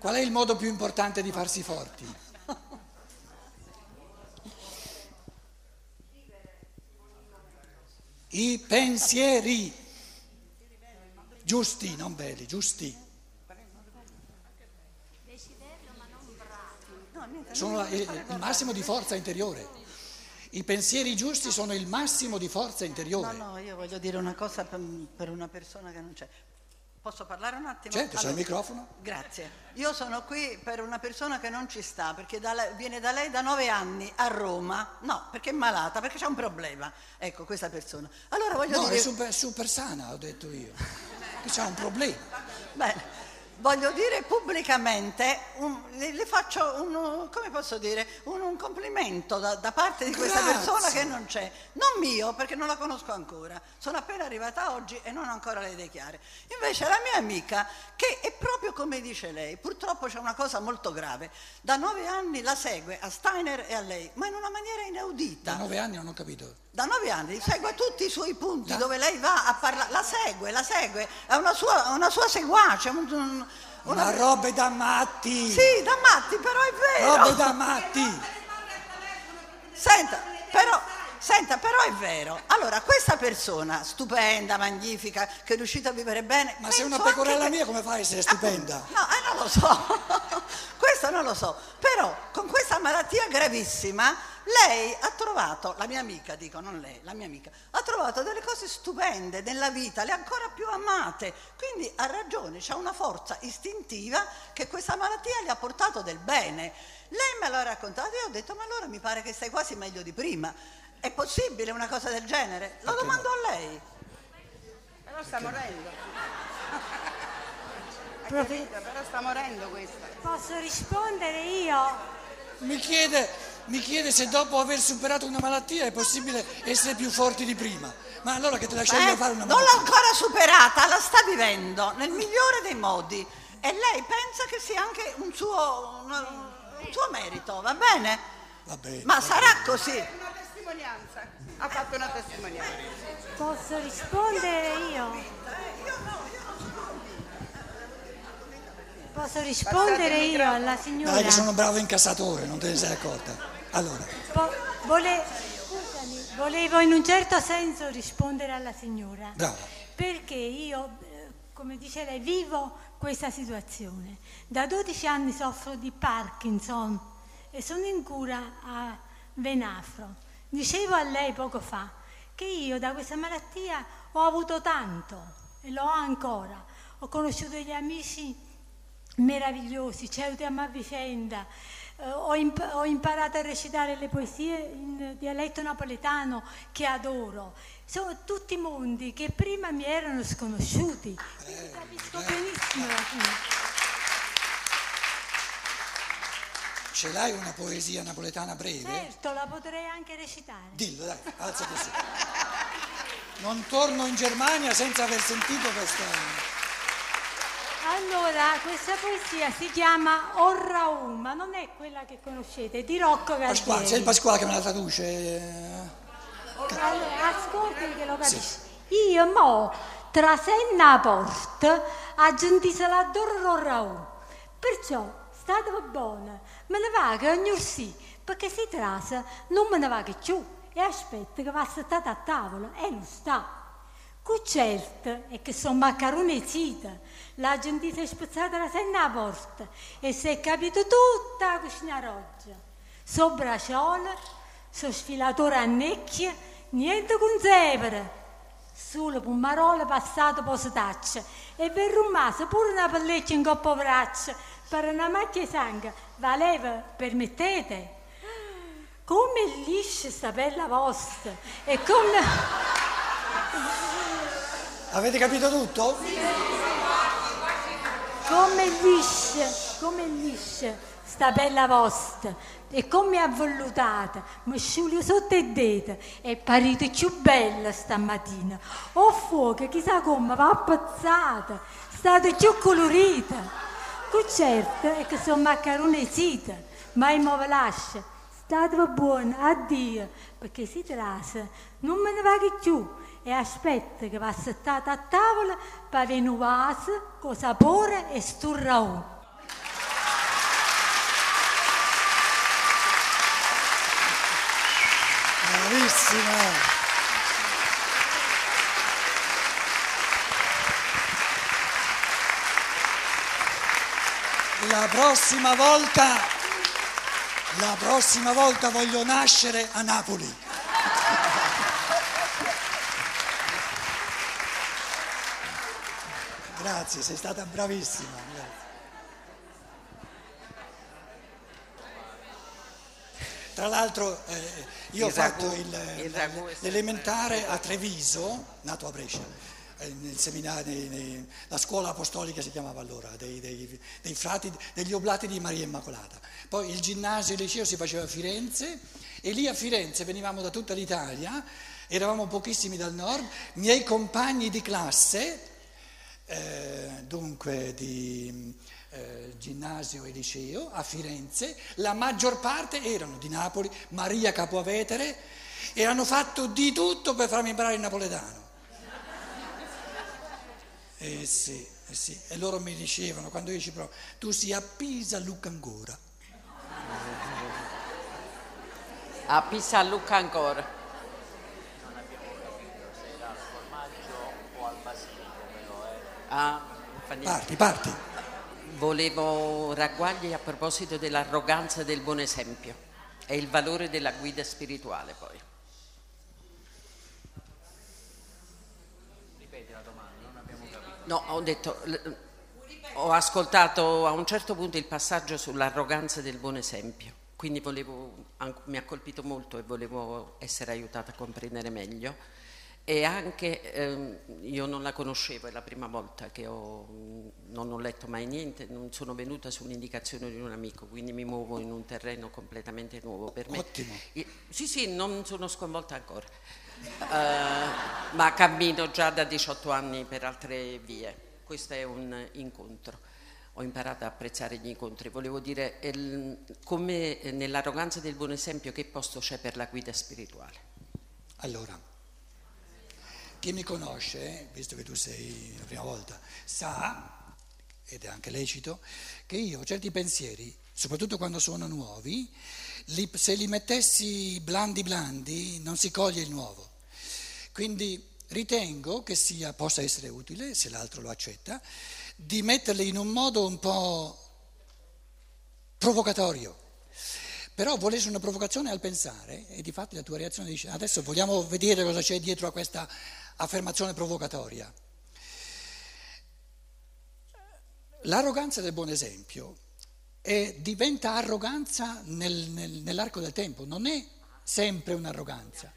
Qual è il modo più importante di farsi forti? I pensieri giusti, non belli, giusti. Sono il, il massimo di forza interiore. I pensieri giusti sono il massimo di forza interiore. No, no, io voglio dire una cosa per una persona che non c'è. Posso parlare un attimo? Certo, c'è il microfono. Grazie. Io sono qui per una persona che non ci sta, perché da lei- viene da lei da nove anni a Roma. No, perché è malata, perché c'è un problema. Ecco, questa persona. Allora voglio No, dire... è super, super sana, ho detto io. Che c'ha un problema. Bene, voglio dire pubblicamente, un- le, le faccio un, come posso dire, un, un complimento da, da parte di questa Grazie. persona che non c'è. Non mio, perché non la conosco ancora. Sono appena arrivata oggi e non ho ancora le idee chiare. Invece la mia amica, che è proprio come dice lei, purtroppo c'è una cosa molto grave. Da nove anni la segue a Steiner e a lei, ma in una maniera inaudita. Da nove anni non ho capito. Da nove anni segue tutti i suoi punti Da- dove lei va a parlare, la segue, la segue, è una sua, una sua seguace, un- un- una- Una roba da matti! sì, da matti, però è vero. Robe da matti! Senta, però, senta, però è vero. Allora, questa persona stupenda, magnifica, che è riuscita a vivere bene. Ma sei una pecorella che- mia, come fai a essere stupenda? No, eh, non lo so, questo non lo so, però con questa malattia gravissima lei ha trovato, la mia amica dico, non lei, la mia amica, ha trovato delle cose stupende nella vita, le ha ancora più amate, quindi ha ragione, c'è una forza istintiva che questa malattia le ha portato del bene. Lei me l'ha raccontato e io ho detto, ma allora mi pare che stai quasi meglio di prima. È possibile una cosa del genere? Lo Perché domando a lei. Però sta morendo. Profe- capito? Però sta morendo questa. Posso rispondere io? Mi chiede, mi chiede se dopo aver superato una malattia è possibile essere più forti di prima. Ma allora che te la scegli Eh, a fare una non l'ha malattia? ancora superata, la sta vivendo nel migliore dei modi e lei pensa che sia anche un suo, un, un suo merito, va bene? Va bene. Ma va sarà bene. così. Una testimonianza. Ha fatto una testimonianza. Posso rispondere io? Posso rispondere io alla signora? Dai che sono bravo incassatore, non te ne sei accorta. Allora, vole- scusami, volevo in un certo senso rispondere alla signora. brava. Perché io, eh, come dice lei, vivo questa situazione. Da 12 anni soffro di Parkinson e sono in cura a Venafro. Dicevo a lei poco fa che io da questa malattia ho avuto tanto e lo ho ancora. Ho conosciuto degli amici meravigliosi, ci aiutiamo a vicenda. Eh, ho, imp- ho imparato a recitare le poesie in dialetto napoletano che adoro. Sono tutti mondi che prima mi erano sconosciuti. Quindi capisco benissimo la signora. Ce l'hai una poesia napoletana breve? Certo, la potrei anche recitare. Dillo, dai, alzati su. Non torno in Germania senza aver sentito questa... Allora, questa poesia si chiama Orraù, ma non è quella che conoscete, è di Rocco Pasquale, c'è il Galtieri. Pasquale che me la traduce. Allora, ascolti che lo capisci. Io mo tra senna a porta aggiunti la Dorraù. Perciò state buona, me ne va che ogni sì, perché si trasa non me ne va che più e aspetta che va stata a tavola e non sta. Cu certo è che sono maccarone zita, la gente si è spezzata la senna porta e si è capito tutta la cucina roggia. So braciola, so sfilatore a necchia, niente con zebra. Solo pumarola passato posataccia e per rumaso pure una pelleccia in coppa braccia per una macchia di sangue. Valeva, permettete? Come liscia sta bella vostra e come... Avete capito tutto? Come liscia, come liscia sta bella vostra e come avvellutata, mi sciulio sotto il dito è parita più bella stamattina. O fuoco, chissà come, va appazzata, state più colorita. Con certo è che sono maccarone zita, ma io mi lascia. State buona, addio, perché si trasa, non me ne va che più e aspetta che va settata a tavola per rinnovare con sapore e sturraù. Bravissima! La prossima volta, la prossima volta voglio nascere a Napoli. Grazie, sei stata bravissima. Grazie. Tra l'altro eh, io Il ho fatto ragù- il- il l'elementare a Treviso, nato a Brescia, eh, nel seminario, nei- la scuola apostolica si chiamava allora, dei, dei- dei frati, degli oblati di Maria Immacolata. Poi il ginnasio e il liceo si faceva a Firenze e lì a Firenze venivamo da tutta l'Italia, eravamo pochissimi dal nord, miei compagni di classe, eh, dunque di eh, ginnasio e liceo a Firenze, la maggior parte erano di Napoli, Maria Capovetere, e hanno fatto di tutto per farmi imparare il napoletano. Eh sì, eh sì, e loro mi dicevano, quando io ci provo, tu sei a Pisa, Lucca ancora. A Pisa a Lucca ancora. Ah, non. Parti, parti. Volevo ragguagli a proposito dell'arroganza del buon esempio e il valore della guida spirituale poi. No, ho detto, ho ascoltato a un certo punto il passaggio sull'arroganza del buon esempio, quindi volevo, mi ha colpito molto e volevo essere aiutata a comprendere meglio. E anche, ehm, io non la conoscevo, è la prima volta che ho, non ho letto mai niente, non sono venuta su un'indicazione di un amico, quindi mi muovo in un terreno completamente nuovo per me. Ottimo. I- Sì, sì, non sono sconvolta ancora, Eh, ma cammino già da 18 anni per altre vie. Questo è un incontro. Ho imparato a apprezzare gli incontri. Volevo dire, come nell'arroganza del buon esempio, che posto c'è per la guida spirituale? Allora, chi mi conosce, visto che tu sei la prima volta, sa, ed è anche lecito, che io certi pensieri, soprattutto quando sono nuovi, li- se li mettessi blandi blandi non si coglie il nuovo. Quindi ritengo che sia, possa essere utile, se l'altro lo accetta, di metterli in un modo un po' provocatorio. Però vuole essere una provocazione al pensare e di fatto la tua reazione dice adesso vogliamo vedere cosa c'è dietro a questa affermazione provocatoria. L'arroganza del buon esempio è- diventa arroganza nel- nel- nell'arco del tempo, non è sempre un'arroganza.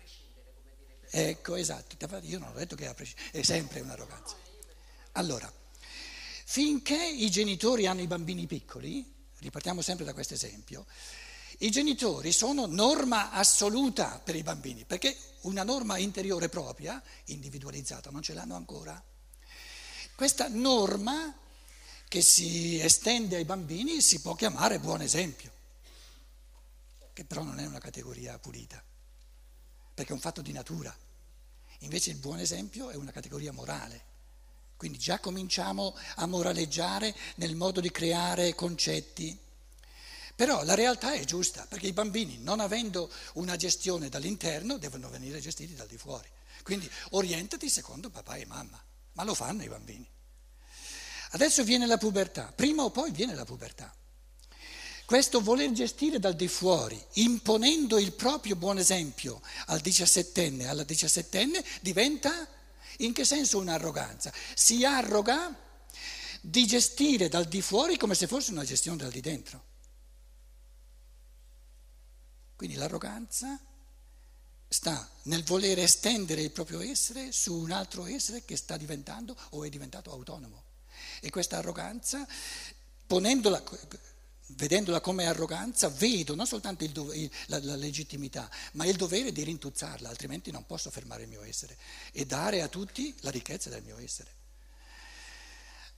Ecco, esatto, io non ho detto che è sempre un'arroganza. Allora, finché i genitori hanno i bambini piccoli, ripartiamo sempre da questo esempio, i genitori sono norma assoluta per i bambini, perché una norma interiore propria, individualizzata, non ce l'hanno ancora. Questa norma che si estende ai bambini si può chiamare buon esempio, che però non è una categoria pulita, perché è un fatto di natura. Invece il buon esempio è una categoria morale. Quindi già cominciamo a moraleggiare nel modo di creare concetti. Però la realtà è giusta, perché i bambini, non avendo una gestione dall'interno, devono venire gestiti dal di fuori. Quindi orientati secondo papà e mamma, ma lo fanno i bambini. Adesso viene la pubertà, prima o poi viene la pubertà. Questo voler gestire dal di fuori, imponendo il proprio buon esempio al diciassettenne, alla diciassettenne, diventa in che senso un'arroganza? Si arroga di gestire dal di fuori come se fosse una gestione dal di dentro. Quindi l'arroganza sta nel voler estendere il proprio essere su un altro essere che sta diventando o è diventato autonomo. E questa arroganza, ponendola, vedendola come arroganza, vedo non soltanto il dove- il- la, la legittimità, ma il dovere di rintuzzarla, altrimenti non posso fermare il mio essere e dare a tutti la ricchezza del mio essere.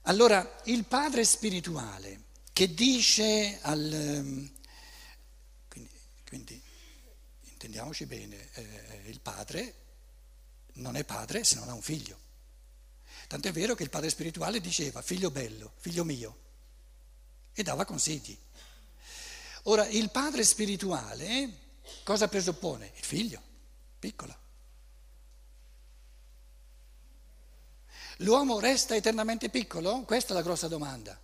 Allora, il padre spirituale che dice al... Quindi, intendiamoci bene, eh, il padre non è padre se non ha un figlio. Tant'è vero che il padre spirituale diceva figlio bello, figlio mio, e dava consigli. Ora, il padre spirituale cosa presuppone? Il figlio. piccola. L'uomo resta eternamente piccolo? Questa è la grossa domanda.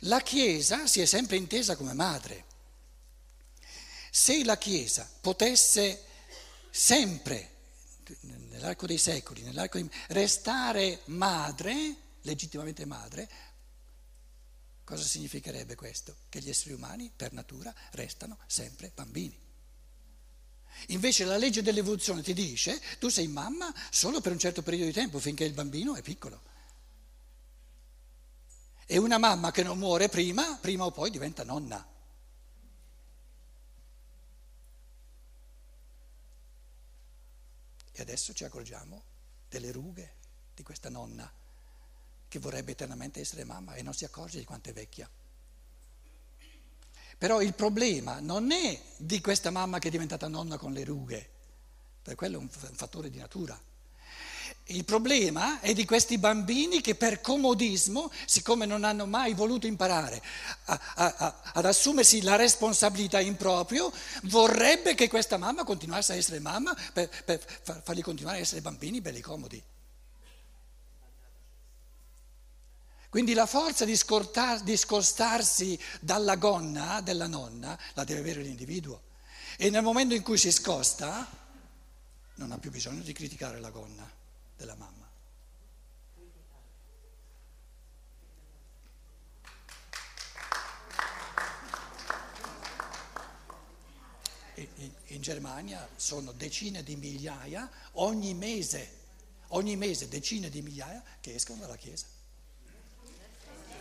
La Chiesa si è sempre intesa come madre. Se la Chiesa potesse sempre, nell'arco dei secoli, nell'arco di, restare madre, legittimamente madre, cosa significherebbe questo? Che gli esseri umani, per natura, restano sempre bambini. Invece la legge dell'evoluzione ti dice tu sei mamma solo per un certo periodo di tempo, finché il bambino è piccolo. E una mamma che non muore prima, prima o poi diventa nonna. E adesso ci accorgiamo delle rughe di questa nonna che vorrebbe eternamente essere mamma e non si accorge di quanto è vecchia. Però il problema non è di questa mamma che è diventata nonna con le rughe, per quello è un fattore di natura. Il problema è di questi bambini che per comodismo, siccome non hanno mai voluto imparare a, a, a, ad assumersi la responsabilità in proprio, vorrebbe che questa mamma continuasse a essere mamma per, per farli continuare a essere bambini belli comodi. Quindi la forza di, scortar, di scostarsi dalla gonna della nonna la deve avere l'individuo. E nel momento in cui si scosta non ha più bisogno di criticare la gonna della mamma. in Germania sono decine di migliaia ogni mese, ogni mese decine di migliaia che escono dalla Chiesa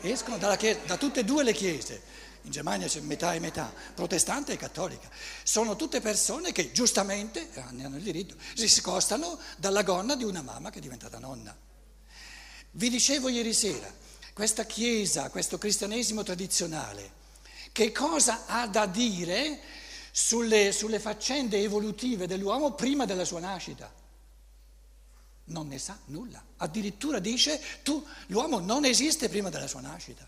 escono chiesa, da tutte e due le chiese, in Germania c'è metà e metà, protestante e cattolica, sono tutte persone che giustamente, eh, ne hanno il diritto, si scostano dalla gonna di una mamma che è diventata nonna. Vi dicevo ieri sera, questa chiesa, questo cristianesimo tradizionale, che cosa ha da dire sulle, sulle faccende evolutive dell'uomo prima della sua nascita? non ne sa nulla. Addirittura dice tu, l'uomo non esiste prima della sua nascita.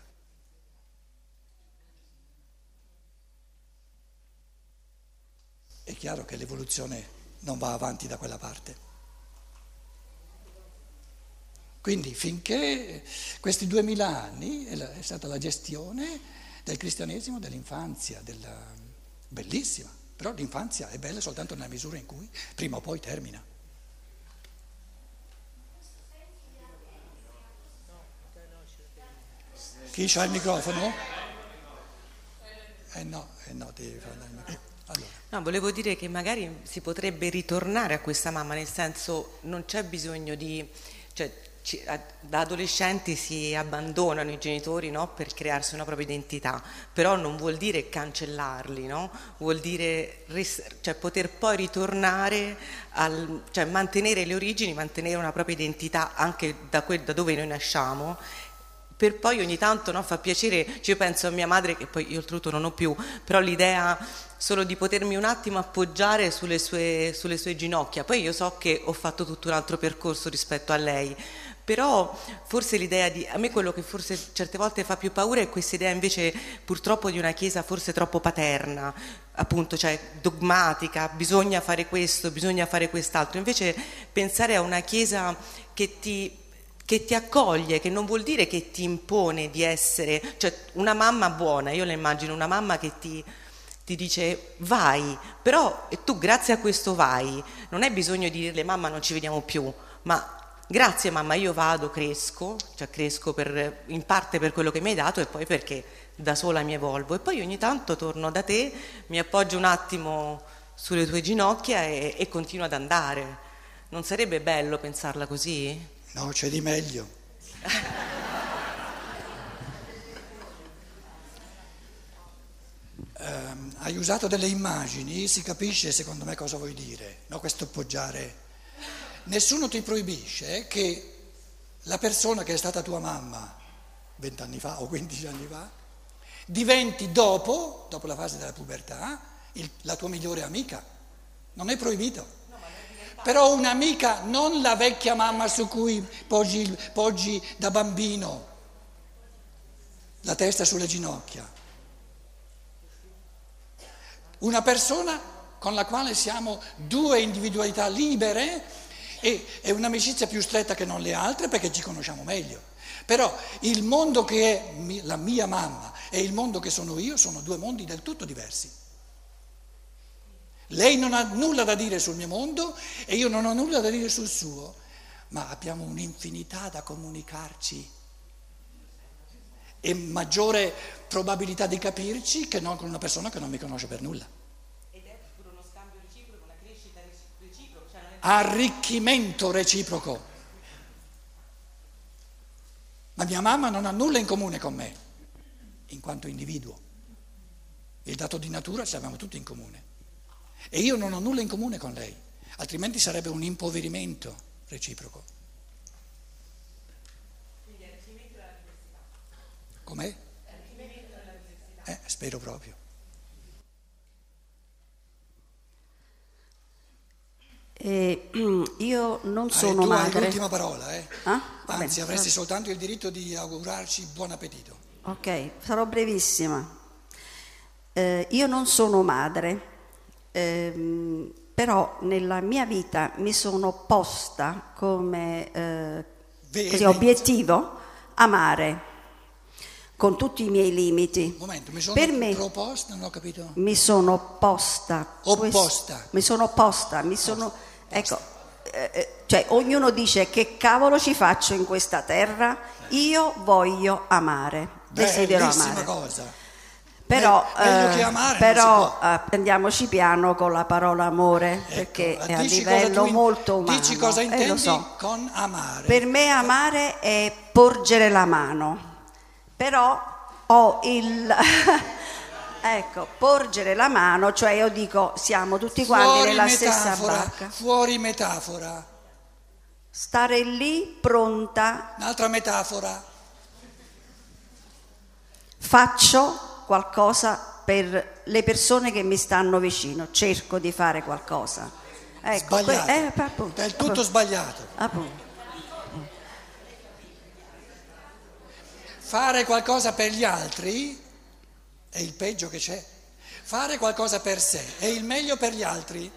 È chiaro che l'evoluzione non va avanti da quella parte. Quindi finché questi duemila anni è stata la gestione del cristianesimo dell'infanzia, della... bellissima, però l'infanzia è bella soltanto nella misura in cui prima o poi termina. Chi c'ha il microfono? Eh no, eh no, devi fare il microfono. Allora. No, volevo dire che magari si potrebbe ritornare a questa mamma, nel senso non c'è bisogno di... Cioè, ci, a, da adolescenti si abbandonano i genitori no, per crearsi una propria identità, però non vuol dire cancellarli, no? vuol dire res, cioè, poter poi ritornare, al, cioè mantenere le origini, mantenere una propria identità anche da, que, da dove noi nasciamo per poi ogni tanto no, fa piacere, cioè io penso a mia madre che poi io oltretutto non ho più, però l'idea solo di potermi un attimo appoggiare sulle sue, sulle sue ginocchia, poi io so che ho fatto tutto un altro percorso rispetto a lei, però forse l'idea di, a me quello che forse certe volte fa più paura è questa idea invece purtroppo di una chiesa forse troppo paterna, appunto, cioè dogmatica, bisogna fare questo, bisogna fare quest'altro, invece pensare a una chiesa che ti che ti accoglie, che non vuol dire che ti impone di essere, cioè una mamma buona, io la immagino una mamma che ti, ti dice vai, però tu grazie a questo vai, non hai bisogno di dirle mamma non ci vediamo più, ma grazie mamma io vado, cresco, cioè cresco per, in parte per quello che mi hai dato e poi perché da sola mi evolvo e poi ogni tanto torno da te, mi appoggio un attimo sulle tue ginocchia e, e continuo ad andare. Non sarebbe bello pensarla così? No, c'è di meglio. um, hai usato delle immagini, si capisce secondo me cosa vuoi dire, no? questo appoggiare. Nessuno ti proibisce che la persona che è stata tua mamma vent'anni fa o quindici anni fa diventi dopo, dopo la fase della pubertà, il, la tua migliore amica. Non è proibito. Però un'amica, non la vecchia mamma su cui poggi, poggi da bambino la testa sulle ginocchia. Una persona con la quale siamo due individualità libere e è un'amicizia più stretta che non le altre perché ci conosciamo meglio. Però il mondo che è la mia mamma e il mondo che sono io sono due mondi del tutto diversi. Lei non ha nulla da dire sul mio mondo e io non ho nulla da dire sul suo, ma abbiamo un'infinità da comunicarci e maggiore probabilità di capirci che non con una persona che non mi conosce per nulla. Ed è pure uno scambio reciproco, una crescita reciproca, cioè è Arricchimento reciproco. Ma mia mamma non ha nulla in comune con me, in quanto individuo. Il dato di natura ce l'abbiamo tutti in comune. E io non ho nulla in comune con lei, altrimenti sarebbe un impoverimento reciproco. Com'è? Eh, spero proprio. E, io non Ah, sono tu hai madre. l'ultima parola, eh? Ah? Anzi, avresti soltanto il diritto di augurarci buon appetito. Ok, sarò brevissima. Eh, io non sono madre, ehm, però nella mia vita mi sono posta come eh, così, obiettivo amare con tutti i miei limiti. Momento, mi sono per me proposta, non ho capito. mi sono posta Opposta. quest- mi sono posta, mi sono ecco eh, eh, cioè ognuno dice che cavolo ci faccio in questa terra? Io voglio amare. Desidero Bellissima amare. cosa. Però, eh, amare però eh, prendiamoci piano con la parola amore, Ecco, perché è a livello in- molto umano. Dici cosa eh, intendi lo so. con amare. Per me amare è porgere la mano, però ho il... ecco, porgere la mano, cioè io dico siamo tutti quanti fuori nella stessa metafora, barca. fuori metafora. Stare lì pronta, Un'altra metafora. faccio qualcosa per le persone che mi stanno vicino, cerco di fare qualcosa. Ecco, que- eh, appunto, È il tutto appunto, sbagliato. appunto. Fare qualcosa per gli altri è il peggio che c'è. Fare qualcosa per sé è il meglio per gli altri.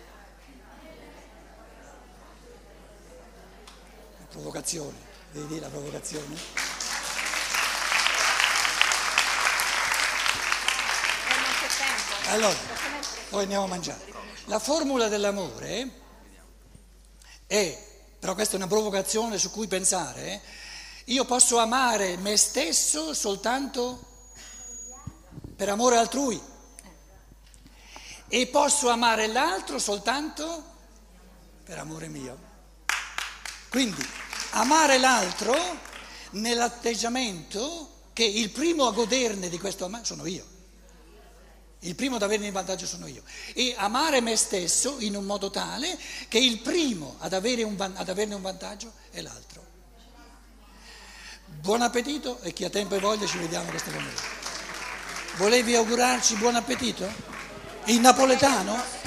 Provocazione, vedi la provocazione? Allora, poi andiamo a mangiare. La formula dell'amore è, però questa è una provocazione su cui pensare, io posso amare me stesso soltanto per amore altrui e posso amare l'altro soltanto per amore mio. Quindi amare l'altro nell'atteggiamento che il primo a goderne di questo amore sono io. Il primo ad averne il vantaggio sono io. E amare me stesso in un modo tale che il primo ad, un ad averne un vantaggio è l'altro. Buon appetito e chi ha tempo e voglia ci vediamo questa domenica. Volevi augurarci buon appetito? In napoletano?